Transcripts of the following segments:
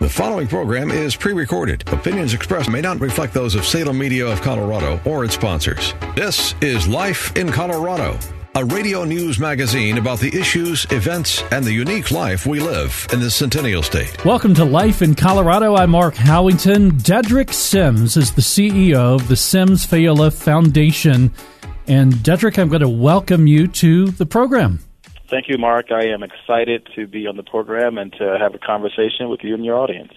The following program is pre recorded. Opinions expressed may not reflect those of Salem Media of Colorado or its sponsors. This is Life in Colorado, a radio news magazine about the issues, events, and the unique life we live in the Centennial State. Welcome to Life in Colorado. I'm Mark Howington. Dedrick Sims is the CEO of the Sims Fayola Foundation. And Dedrick, I'm going to welcome you to the program. Thank you, Mark. I am excited to be on the program and to have a conversation with you and your audience.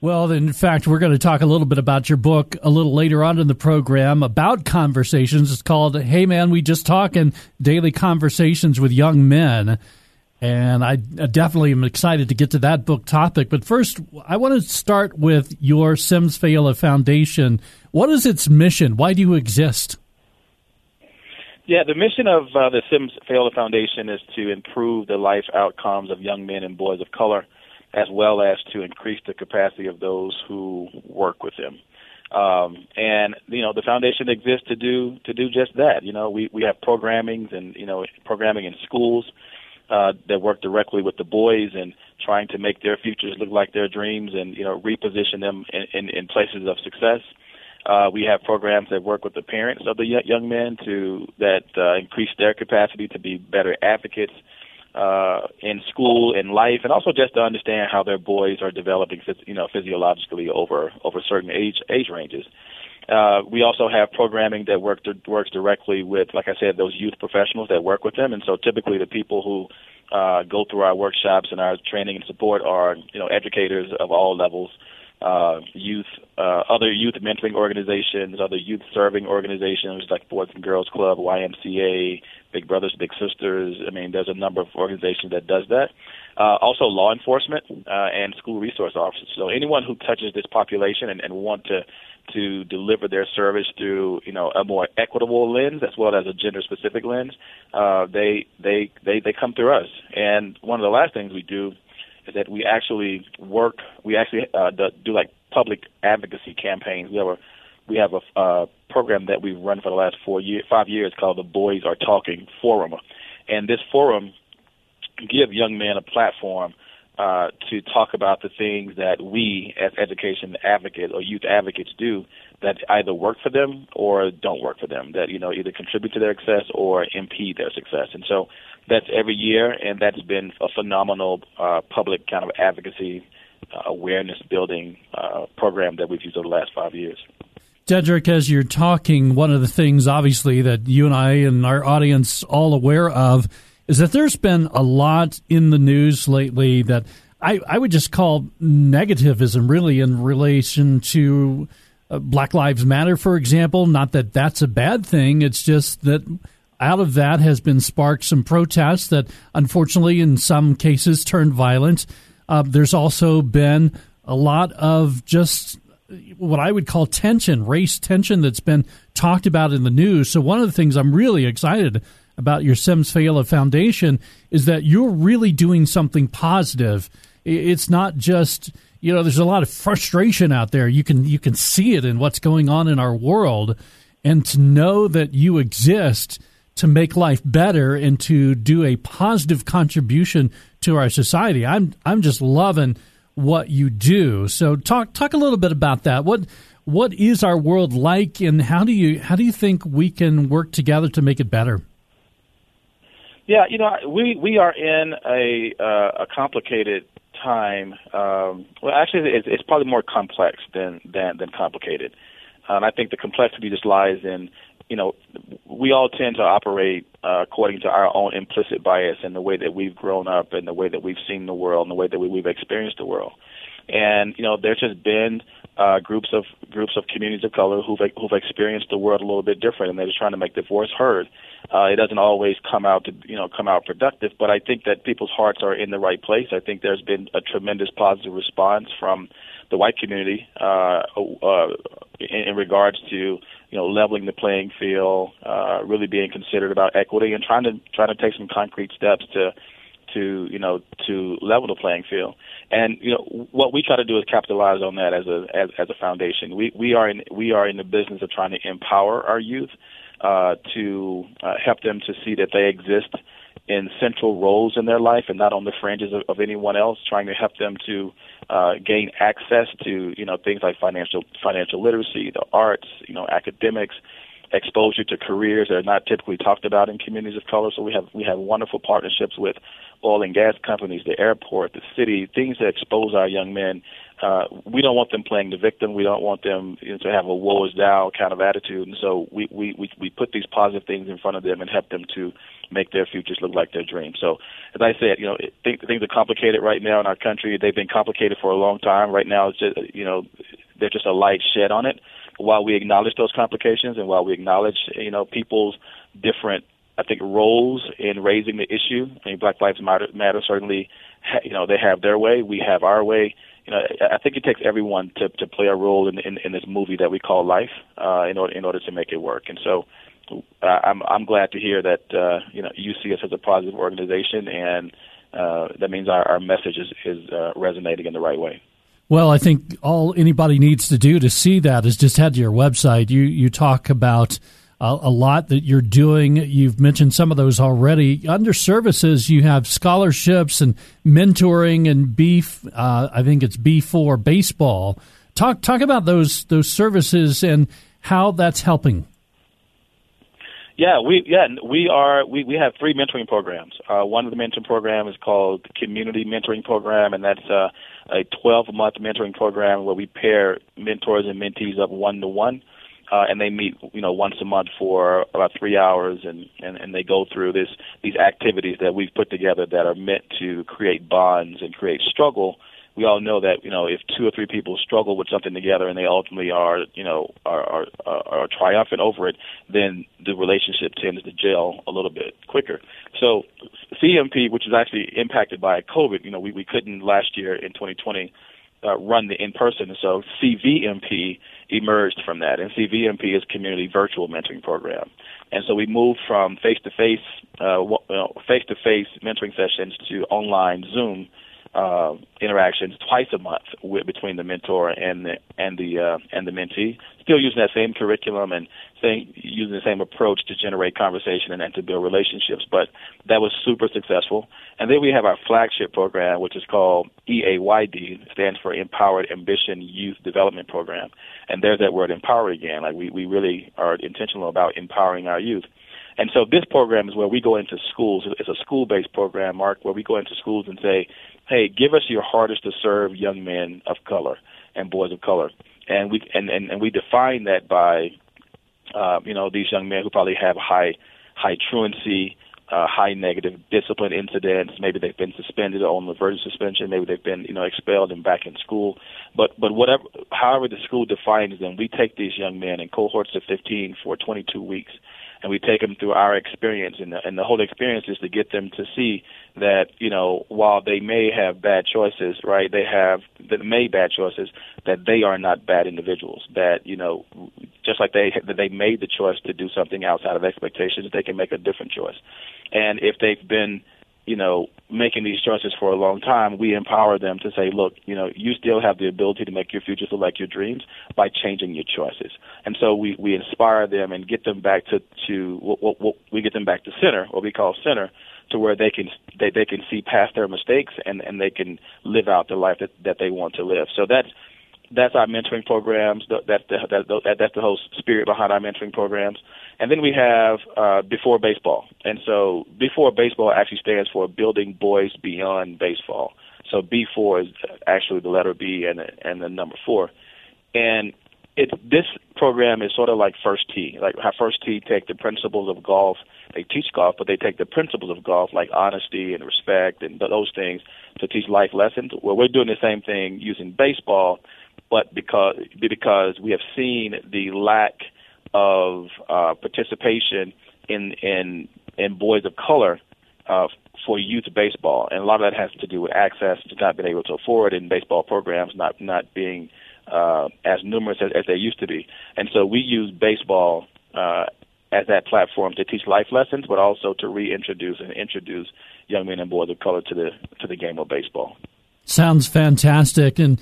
Well, in fact, we're going to talk a little bit about your book a little later on in the program about conversations. It's called Hey Man, We Just Talking Daily Conversations with Young Men. And I definitely am excited to get to that book topic. But first, I want to start with your Sims Fayola Foundation. What is its mission? Why do you exist? Yeah, the mission of uh, the Sims Fayola Foundation is to improve the life outcomes of young men and boys of color, as well as to increase the capacity of those who work with them. Um, and you know, the foundation exists to do to do just that. You know, we we have programming and you know programming in schools uh, that work directly with the boys and trying to make their futures look like their dreams and you know reposition them in, in, in places of success. Uh, we have programs that work with the parents of the young men to that uh, increase their capacity to be better advocates uh, in school, and life, and also just to understand how their boys are developing, you know, physiologically over over certain age age ranges. Uh, we also have programming that work, works directly with, like I said, those youth professionals that work with them. And so typically the people who uh, go through our workshops and our training and support are, you know, educators of all levels uh, youth, uh, other youth mentoring organizations, other youth serving organizations like Boys and Girls Club, YMCA, Big Brothers Big Sisters. I mean, there's a number of organizations that does that. Uh, also, law enforcement uh, and school resource officers. So anyone who touches this population and, and want to to deliver their service through you know a more equitable lens as well as a gender specific lens, uh, they they they they come through us. And one of the last things we do is that we actually work, we actually uh, do like public advocacy campaigns. We have a we have a uh, program that we've run for the last four year, five years called the Boys Are Talking Forum, and this forum give young men a platform uh, to talk about the things that we, as education advocates or youth advocates, do that either work for them or don't work for them. That you know either contribute to their success or impede their success. And so that's every year, and that's been a phenomenal uh, public kind of advocacy uh, awareness building uh, program that we've used over the last five years. Dedrick, as you're talking, one of the things obviously that you and I and our audience all aware of is that there's been a lot in the news lately that I, I would just call negativism really in relation to uh, Black Lives Matter, for example. Not that that's a bad thing, it's just that out of that has been sparked some protests that unfortunately in some cases turned violent. Uh, there's also been a lot of just what I would call tension, race tension that's been talked about in the news. So one of the things I'm really excited about your Sims Fayola Foundation is that you're really doing something positive. It's not just you know there's a lot of frustration out there. You can you can see it in what's going on in our world, and to know that you exist to make life better and to do a positive contribution to our society. I'm I'm just loving what you do. So talk talk a little bit about that. What what is our world like and how do you how do you think we can work together to make it better? Yeah, you know, we we are in a uh, a complicated time. Um, well, actually, it's, it's probably more complex than than than complicated. And I think the complexity just lies in you know, we all tend to operate uh, according to our own implicit bias and the way that we've grown up and the way that we've seen the world and the way that we, we've experienced the world. And you know, there's just been uh, groups of groups of communities of color who've who've experienced the world a little bit different, and they're just trying to make their voice heard. Uh, it doesn't always come out to you know come out productive, but I think that people's hearts are in the right place. I think there's been a tremendous positive response from the white community uh, uh, in, in regards to you know leveling the playing field, uh, really being considered about equity, and trying to trying to take some concrete steps to to you know to level the playing field. And you know what we try to do is capitalize on that as a as, as a foundation. We we are in we are in the business of trying to empower our youth uh, to uh, help them to see that they exist in central roles in their life and not on the fringes of, of anyone else. Trying to help them to uh, gain access to you know things like financial financial literacy, the arts, you know academics exposure to careers that are not typically talked about in communities of color. So we have we have wonderful partnerships with oil and gas companies, the airport, the city, things that expose our young men. Uh, we don't want them playing the victim. We don't want them you know, to have a woe is thou kind of attitude. And so we, we, we, we put these positive things in front of them and help them to make their futures look like their dreams. So as I said, you know, things, things are complicated right now in our country. They've been complicated for a long time. Right now, it's just, you know, there's just a light shed on it. While we acknowledge those complications and while we acknowledge, you know, people's different I think roles in raising the issue. I mean, Black Lives Matter, Matter certainly, you know, they have their way. We have our way. You know, I think it takes everyone to to play a role in in, in this movie that we call life, uh, in order in order to make it work. And so, uh, I'm I'm glad to hear that uh, you know you see us as a positive organization, and uh, that means our, our message is is uh, resonating in the right way. Well, I think all anybody needs to do to see that is just head to your website. You you talk about a lot that you're doing. You've mentioned some of those already. Under services, you have scholarships and mentoring and beef. Uh, I think it's B four baseball. Talk talk about those those services and how that's helping. Yeah, we yeah we are we, we have three mentoring programs. Uh, one of the mentoring programs is called Community Mentoring Program, and that's uh, a 12 month mentoring program where we pair mentors and mentees up one to one uh, and they meet you know once a month for about three hours and, and and they go through this these activities that we've put together that are meant to create bonds and create struggle. We all know that you know if two or three people struggle with something together and they ultimately are you know are are, are triumphant over it then the relationship tends to gel a little bit quicker. So CMP which is actually impacted by covid you know we we couldn't last year in 2020 uh, run the in person. So CVMP emerged from that, and CVMP is Community Virtual Mentoring Program. And so we moved from face to face, face to face mentoring sessions to online Zoom uh, interactions twice a month with, between the mentor and the and the uh, and the mentee. Still using that same curriculum and same, using the same approach to generate conversation and, and to build relationships. But that was super successful. And then we have our flagship program, which is called EAYD, stands for Empowered Ambition Youth Development Program. And there's that word empower again. Like we, we really are intentional about empowering our youth. And so this program is where we go into schools. It's a school-based program, Mark, where we go into schools and say, hey, give us your hardest to serve young men of color and boys of color. And we and, and, and we define that by uh, you know, these young men who probably have high high truancy, uh, high negative discipline incidents. Maybe they've been suspended or on the verge of suspension. Maybe they've been, you know, expelled and back in school. But but whatever, however the school defines them, we take these young men in cohorts of 15 for 22 weeks, and we take them through our experience and the, and the whole experience is to get them to see that you know while they may have bad choices right they have that made bad choices that they are not bad individuals that you know just like they that they made the choice to do something outside of expectations they can make a different choice. And if they've been you know, making these choices for a long time, we empower them to say, look, you know, you still have the ability to make your future look like your dreams by changing your choices. And so we, we inspire them and get them back to, to what, what, what we get them back to center, what we call center, to where they can they, they can see past their mistakes and, and they can live out the life that, that they want to live. So that's that's our mentoring programs. That's the that, that's the whole spirit behind our mentoring programs. And then we have uh, B4 baseball, and so B4 baseball actually stands for building boys beyond baseball. So B4 is actually the letter B and and the number four, and it this program is sort of like First Tee, like how First Tee take the principles of golf they teach golf, but they take the principles of golf, like honesty and respect and those things, to teach life lessons. Well, we're doing the same thing using baseball, but because because we have seen the lack of uh, participation in in in boys of color uh, for youth baseball, and a lot of that has to do with access to not being able to afford in baseball programs, not not being uh, as numerous as, as they used to be. And so we use baseball uh, as that platform to teach life lessons, but also to reintroduce and introduce young men and boys of color to the to the game of baseball. Sounds fantastic. And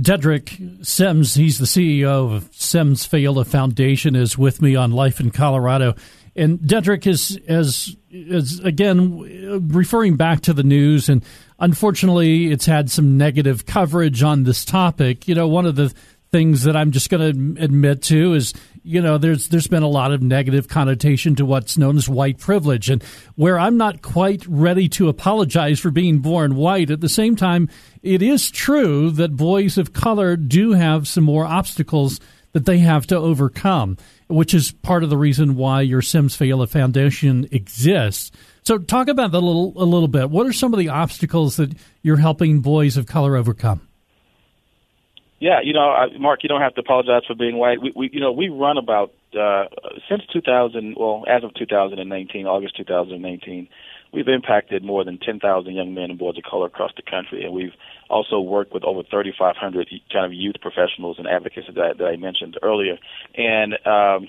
Dedrick Sims, he's the CEO of Sims Fayola Foundation, is with me on Life in Colorado. And Dedrick is, is, is again referring back to the news, and unfortunately, it's had some negative coverage on this topic. You know, one of the things that I'm just going to admit to is you know there's there's been a lot of negative connotation to what's known as white privilege. And where I'm not quite ready to apologize for being born white at the same time it is true that boys of color do have some more obstacles that they have to overcome which is part of the reason why your Sims Fayola Foundation exists. So talk about that a little a little bit. What are some of the obstacles that you're helping boys of color overcome yeah, you know, I, Mark, you don't have to apologize for being white. We, we you know, we run about uh, since 2000. Well, as of 2019, August 2019, we've impacted more than 10,000 young men and boys of color across the country, and we've also worked with over 3,500 kind of youth professionals and advocates that, that I mentioned earlier. And um,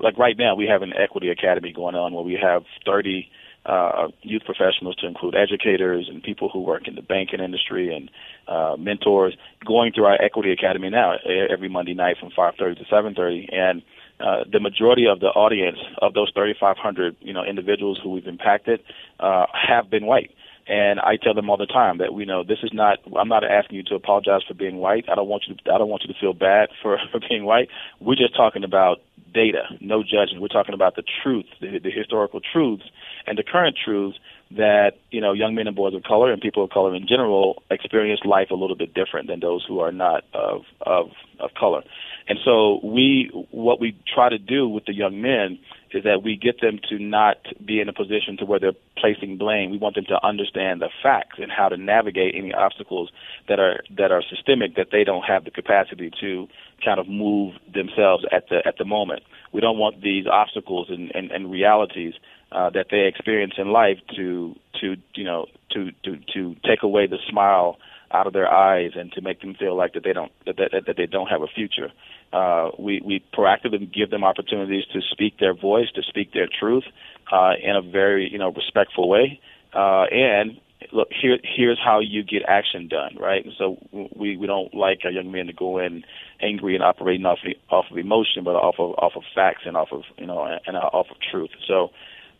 like right now, we have an equity academy going on where we have 30 uh, youth professionals to include educators and people who work in the banking industry and uh, mentors going through our equity academy now every Monday night from 5:30 to 7:30 and uh, the majority of the audience of those 3,500 you know individuals who we've impacted uh, have been white. And I tell them all the time that we know this is not. I'm not asking you to apologize for being white. I don't want you. To, I don't want you to feel bad for, for being white. We're just talking about data, no judgment. We're talking about the truth, the, the historical truths, and the current truths that you know young men and boys of color and people of color in general experience life a little bit different than those who are not of of of color. And so we what we try to do with the young men is that we get them to not be in a position to where they're placing blame. We want them to understand the facts and how to navigate any obstacles that are that are systemic that they don't have the capacity to kind of move themselves at the at the moment. We don't want these obstacles and, and, and realities uh, that they experience in life to to you know to to to take away the smile out of their eyes and to make them feel like that they don't that that, that they don't have a future. Uh, we we proactively give them opportunities to speak their voice, to speak their truth uh, in a very you know respectful way, uh, and look here here's how you get action done right? And so we we don't like our young men to go in angry and operating off of, off of emotion but off of off of facts and off of you know and off of truth. So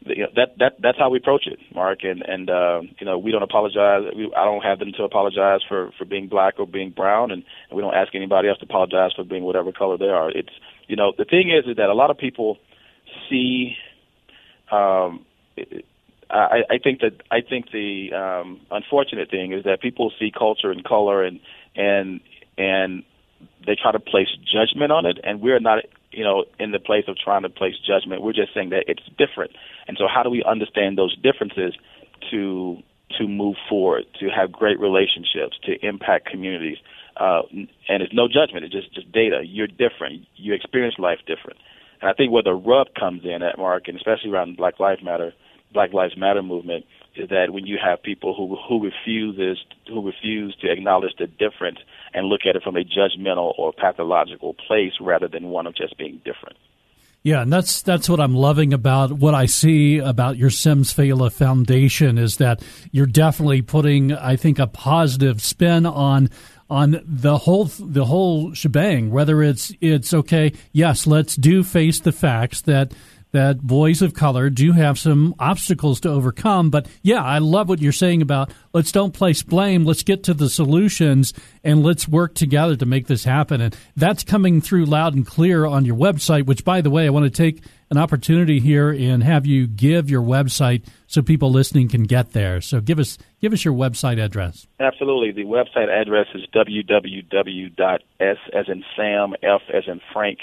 you know, that that that's how we approach it, Mark. And and uh, you know, we don't apologize. We, I don't have them to apologize for for being black or being brown, and, and we don't ask anybody else to apologize for being whatever color they are. It's you know, the thing is, is that a lot of people see. Um, I, I think that I think the um, unfortunate thing is that people see culture and color and and and they try to place judgment on it, and we're not you know, in the place of trying to place judgment. We're just saying that it's different. And so how do we understand those differences to to move forward, to have great relationships, to impact communities? Uh, and it's no judgment. It's just just data. You're different. You experience life different. And I think where the rub comes in at Mark, and especially around Black Lives Matter, Black Lives Matter movement, is that when you have people who who refuses who refuse to acknowledge the difference and look at it from a judgmental or pathological place rather than one of just being different. Yeah, and that's that's what I'm loving about what I see about your Sims Fayola Foundation is that you're definitely putting, I think, a positive spin on on the whole the whole shebang. Whether it's it's okay, yes, let's do face the facts that that boys of color do have some obstacles to overcome. But yeah, I love what you're saying about let's don't place blame. Let's get to the solutions and let's work together to make this happen. And that's coming through loud and clear on your website, which, by the way, I want to take an opportunity here and have you give your website so people listening can get there. So give us give us your website address. Absolutely. The website address is www.s as in Sam, F as in Frank,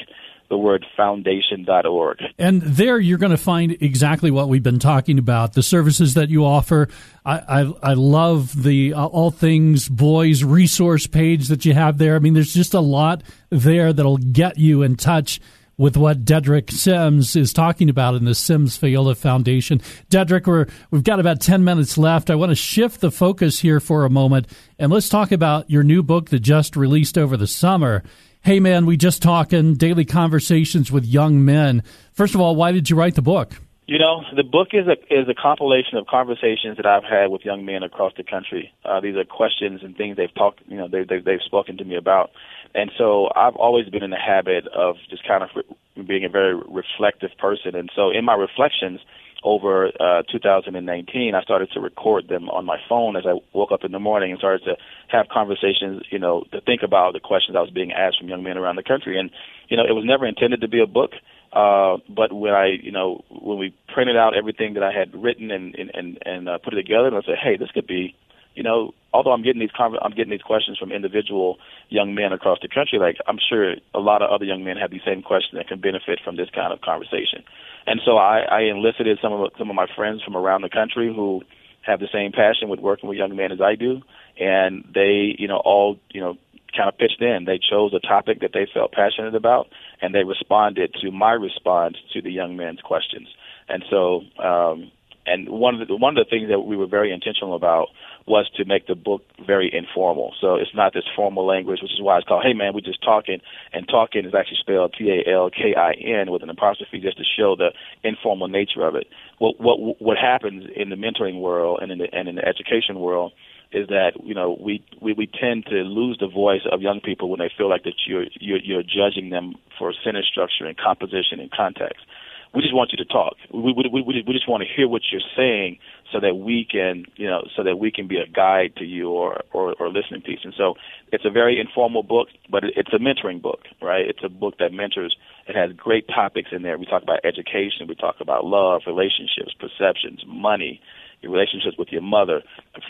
the word foundation.org. And there you're going to find exactly what we've been talking about the services that you offer. I, I, I love the uh, All Things Boys resource page that you have there. I mean, there's just a lot there that'll get you in touch with what Dedrick Sims is talking about in the Sims Fayola Foundation. Dedrick, we're, we've got about 10 minutes left. I want to shift the focus here for a moment and let's talk about your new book that just released over the summer. Hey, man, we just talking daily conversations with young men. First of all, why did you write the book? You know, the book is a is a compilation of conversations that I've had with young men across the country. Uh, these are questions and things they've talked, you know, they, they they've spoken to me about, and so I've always been in the habit of just kind of re- being a very reflective person. And so in my reflections, over uh, 2019, I started to record them on my phone as I woke up in the morning and started to have conversations, you know, to think about the questions I was being asked from young men around the country. And, you know, it was never intended to be a book. Uh, but when I, you know, when we printed out everything that I had written and, and, and, uh, put it together, and I said, hey, this could be, you know, although I'm getting these con- I'm getting these questions from individual young men across the country, like I'm sure a lot of other young men have these same questions that can benefit from this kind of conversation. And so I, I enlisted some of some of my friends from around the country who have the same passion with working with young men as I do, and they, you know, all, you know, kind of pitched in. They chose a topic that they felt passionate about, and they responded to my response to the young men's questions. And so, um, and one of the one of the things that we were very intentional about was to make the book very informal. So it's not this formal language, which is why it's called "Hey Man, we're just talking." And talking is actually spelled T A L K I N with an apostrophe, just to show the informal nature of it. What what what happens in the mentoring world and in the and in the education world is that you know we, we we tend to lose the voice of young people when they feel like that you're you're, you're judging them for sentence structure and composition and context we just want you to talk. We, we, we, we just want to hear what you're saying so that we can, you know, so that we can be a guide to you or, or, or listening piece. And so it's a very informal book, but it's a mentoring book, right? It's a book that mentors. It has great topics in there. We talk about education. We talk about love, relationships, perceptions, money, your relationships with your mother,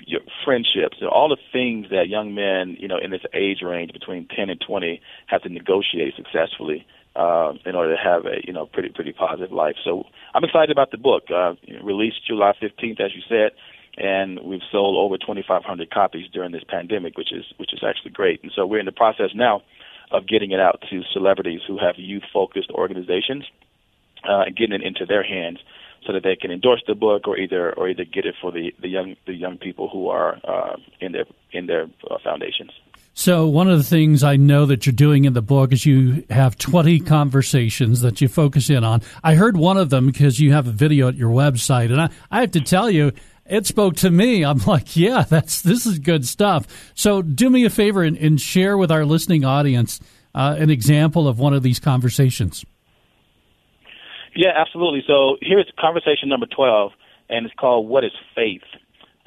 your friendships, and all the things that young men, you know, in this age range between 10 and 20 have to negotiate successfully uh, in order to have a you know pretty pretty positive life. So I'm excited about the book. Uh, released July 15th, as you said, and we've sold over 2,500 copies during this pandemic, which is which is actually great. And so we're in the process now of getting it out to celebrities who have youth-focused organizations uh, and getting it into their hands so that they can endorse the book or either or either get it for the, the young the young people who are uh, in their in their uh, foundations. So, one of the things I know that you're doing in the book is you have 20 conversations that you focus in on. I heard one of them because you have a video at your website, and I, I have to tell you, it spoke to me. I'm like, yeah, that's this is good stuff. So, do me a favor and, and share with our listening audience uh, an example of one of these conversations. Yeah, absolutely. So, here's conversation number 12, and it's called What is Faith?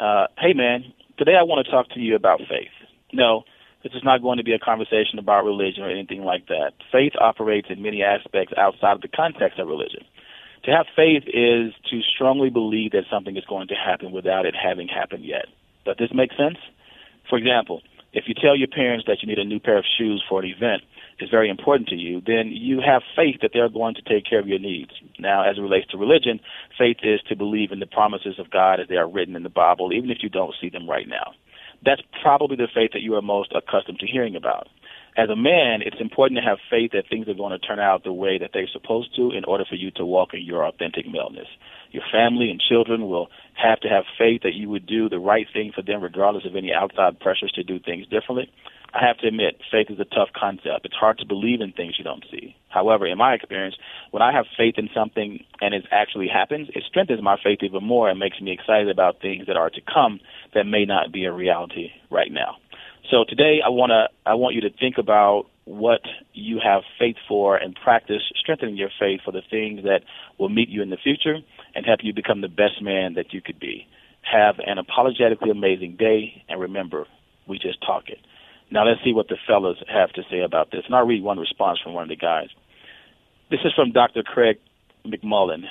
Uh, hey, man, today I want to talk to you about faith. No, this is not going to be a conversation about religion or anything like that. Faith operates in many aspects outside of the context of religion. To have faith is to strongly believe that something is going to happen without it having happened yet. Does this make sense? For example, if you tell your parents that you need a new pair of shoes for an event is very important to you, then you have faith that they're going to take care of your needs. Now, as it relates to religion, faith is to believe in the promises of God as they are written in the Bible, even if you don't see them right now that's probably the faith that you are most accustomed to hearing about. As a man, it's important to have faith that things are going to turn out the way that they're supposed to in order for you to walk in your authentic maleness. Your family and children will have to have faith that you would do the right thing for them regardless of any outside pressures to do things differently. I have to admit, faith is a tough concept. It's hard to believe in things you don't see. However, in my experience, when I have faith in something and it actually happens, it strengthens my faith even more and makes me excited about things that are to come that may not be a reality right now. So today I want to I want you to think about what you have faith for and practice strengthening your faith for the things that will meet you in the future and help you become the best man that you could be. Have an apologetically amazing day and remember, we just talk it. Now let's see what the fellas have to say about this. And I'll read one response from one of the guys. This is from Dr. Craig McMullen.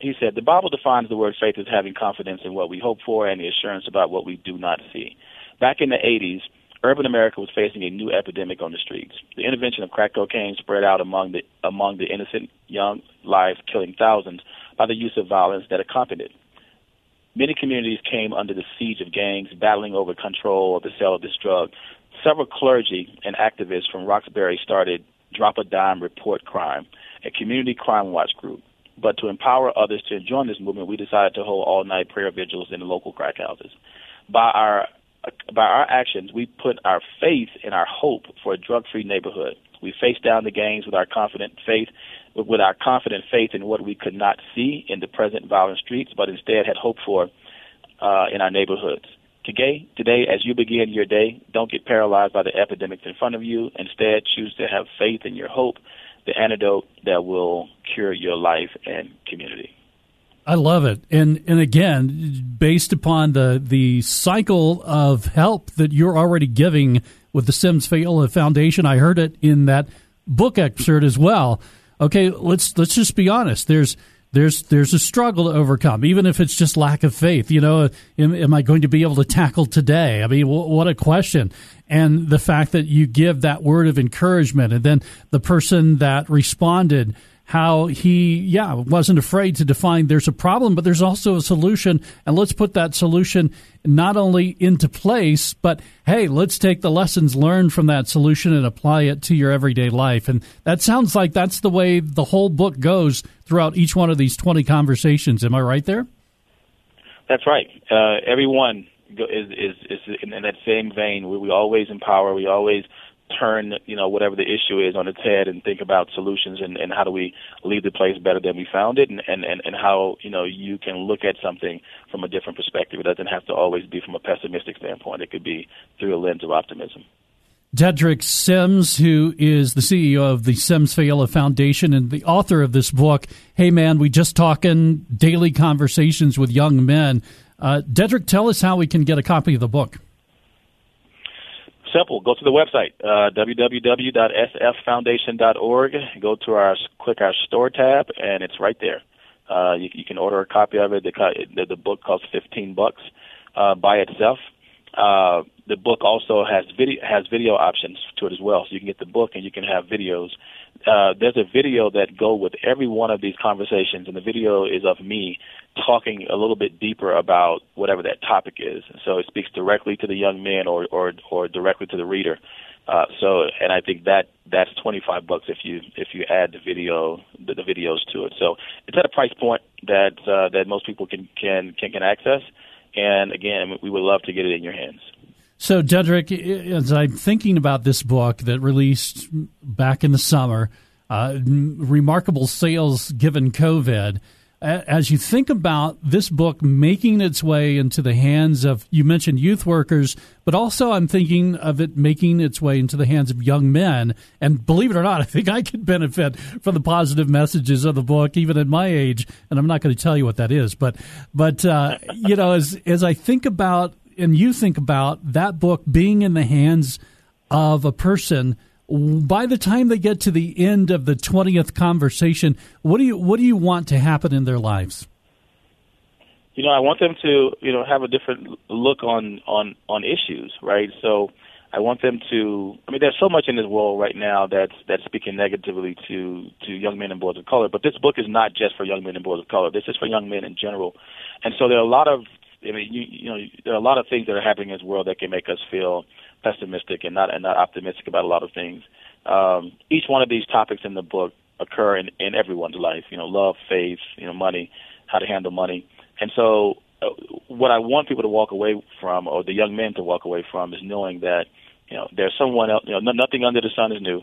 He said, The Bible defines the word faith as having confidence in what we hope for and the assurance about what we do not see. Back in the 80s, urban America was facing a new epidemic on the streets. The intervention of crack cocaine spread out among the among the innocent young lives, killing thousands by the use of violence that accompanied it. Many communities came under the siege of gangs battling over control of the sale of this drug. Several clergy and activists from Roxbury started Drop a Dime Report Crime, a community crime watch group. But to empower others to join this movement, we decided to hold all-night prayer vigils in the local crack houses. By our by our actions, we put our faith and our hope for a drug-free neighborhood. We faced down the gangs with our confident faith, with our confident faith in what we could not see in the present violent streets, but instead had hoped for uh, in our neighborhoods. Today, today, as you begin your day, don't get paralyzed by the epidemics in front of you. Instead, choose to have faith in your hope, the antidote that will cure your life and community. I love it, and and again, based upon the the cycle of help that you're already giving with the Sims Fayola Foundation, I heard it in that book excerpt as well. Okay, let's let's just be honest. There's there's there's a struggle to overcome, even if it's just lack of faith. You know, am, am I going to be able to tackle today? I mean, what a question! And the fact that you give that word of encouragement, and then the person that responded how he, yeah, wasn't afraid to define there's a problem, but there's also a solution. And let's put that solution not only into place, but hey, let's take the lessons learned from that solution and apply it to your everyday life. And that sounds like that's the way the whole book goes throughout each one of these 20 conversations. Am I right there? That's right. Uh, everyone is, is, is in that same vein. We, we always empower, we always turn you know whatever the issue is on its head and think about solutions and, and how do we leave the place better than we found it and, and, and, how you know you can look at something from a different perspective. It doesn't have to always be from a pessimistic standpoint. It could be through a lens of optimism. Dedrick Sims, who is the CEO of the Sims Fayola Foundation and the author of this book, Hey Man, we just talking daily conversations with young men. Uh, Dedrick, tell us how we can get a copy of the book. Simple. Go to the website, uh, www.sffoundation.org. Go to our, click our store tab, and it's right there. Uh, you, you can order a copy of it. The, the, the book costs 15 bucks, uh, by itself. Uh, the book also has video, has video options to it as well. So you can get the book and you can have videos. Uh, there's a video that go with every one of these conversations, and the video is of me talking a little bit deeper about whatever that topic is. So it speaks directly to the young man or or, or directly to the reader. Uh, so, and I think that that's 25 bucks if you if you add the video the, the videos to it. So it's at a price point that uh, that most people can can can, can access. And again, we would love to get it in your hands. So, Dedrick, as I'm thinking about this book that released back in the summer, uh, remarkable sales given COVID as you think about this book making its way into the hands of, you mentioned youth workers, but also I'm thinking of it making its way into the hands of young men. And believe it or not, I think I could benefit from the positive messages of the book, even at my age. And I'm not going to tell you what that is, but, but, uh, you know, as, as I think about, and you think about that book being in the hands of a person by the time they get to the end of the 20th conversation what do you what do you want to happen in their lives? You know i want them to you know have a different look on on on issues right? So i want them to i mean there's so much in this world right now that's that's speaking negatively to to young men and boys of color but this book is not just for young men and boys of color. This is for young men in general. And so there are a lot of i mean you you know there are a lot of things that are happening in this world that can make us feel pessimistic and not and not optimistic about a lot of things. Um, each one of these topics in the book occur in, in everyone's life. You know, love, faith, you know, money, how to handle money, and so uh, what I want people to walk away from, or the young men to walk away from, is knowing that you know there's someone else. You know, nothing under the sun is new.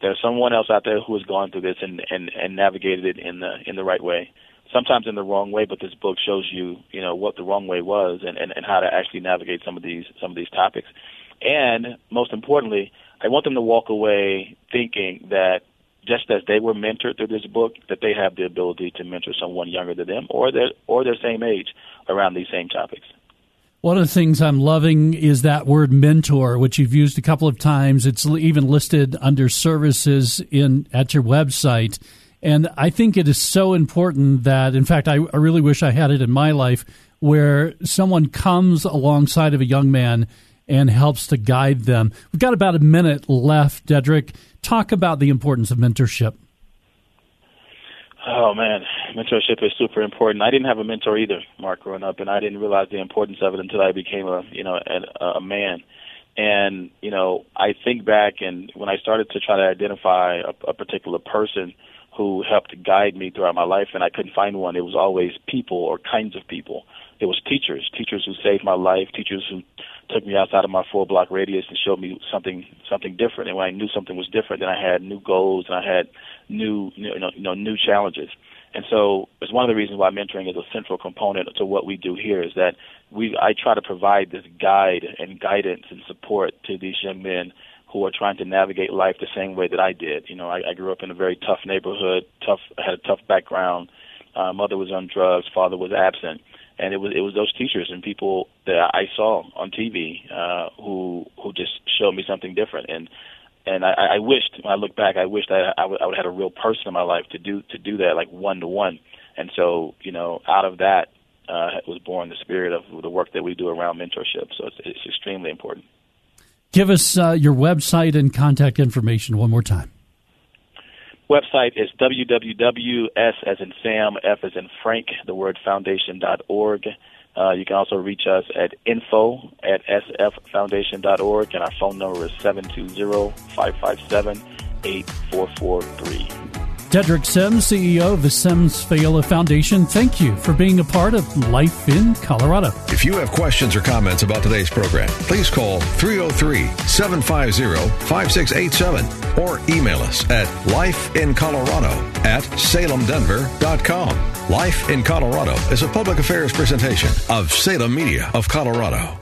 There's someone else out there who has gone through this and and and navigated it in the in the right way sometimes in the wrong way, but this book shows you, you know, what the wrong way was and, and, and how to actually navigate some of these some of these topics. And most importantly, I want them to walk away thinking that just as they were mentored through this book, that they have the ability to mentor someone younger than them or their or their same age around these same topics. One of the things I'm loving is that word mentor, which you've used a couple of times. It's even listed under services in at your website. And I think it is so important that, in fact, I, I really wish I had it in my life where someone comes alongside of a young man and helps to guide them. We've got about a minute left, Dedrick. Talk about the importance of mentorship. Oh man, mentorship is super important. I didn't have a mentor either, Mark, growing up, and I didn't realize the importance of it until I became a you know a, a man. And you know, I think back and when I started to try to identify a, a particular person who helped guide me throughout my life, and I couldn't find one. It was always people or kinds of people. It was teachers, teachers who saved my life, teachers who took me outside of my four block radius and showed me something something different. And when I knew something was different, then I had new goals and I had new you know you know new challenges. And so it's one of the reasons why mentoring is a central component to what we do here is that we I try to provide this guide and guidance and support to these young men who are trying to navigate life the same way that I did. You know, I, I grew up in a very tough neighborhood, tough had a tough background. Uh, mother was on drugs, father was absent, and it was it was those teachers and people that I saw on TV uh, who who just showed me something different. And and I, I wished when I look back, I wished I, I would I would have had a real person in my life to do to do that like one to one. And so you know, out of that uh, was born the spirit of the work that we do around mentorship. So it's, it's extremely important. Give us uh, your website and contact information one more time website is www.s as in Sam, F as in Frank, the word foundation.org. Uh, you can also reach us at info at sffoundation.org, and our phone number is 720 557 8443. Dedrick Sims, CEO of the Sims Fayola Foundation, thank you for being a part of Life in Colorado. If you have questions or comments about today's program, please call 303 750 5687 or email us at lifeincolorado at salemdenver.com. Life in Colorado is a public affairs presentation of Salem Media of Colorado.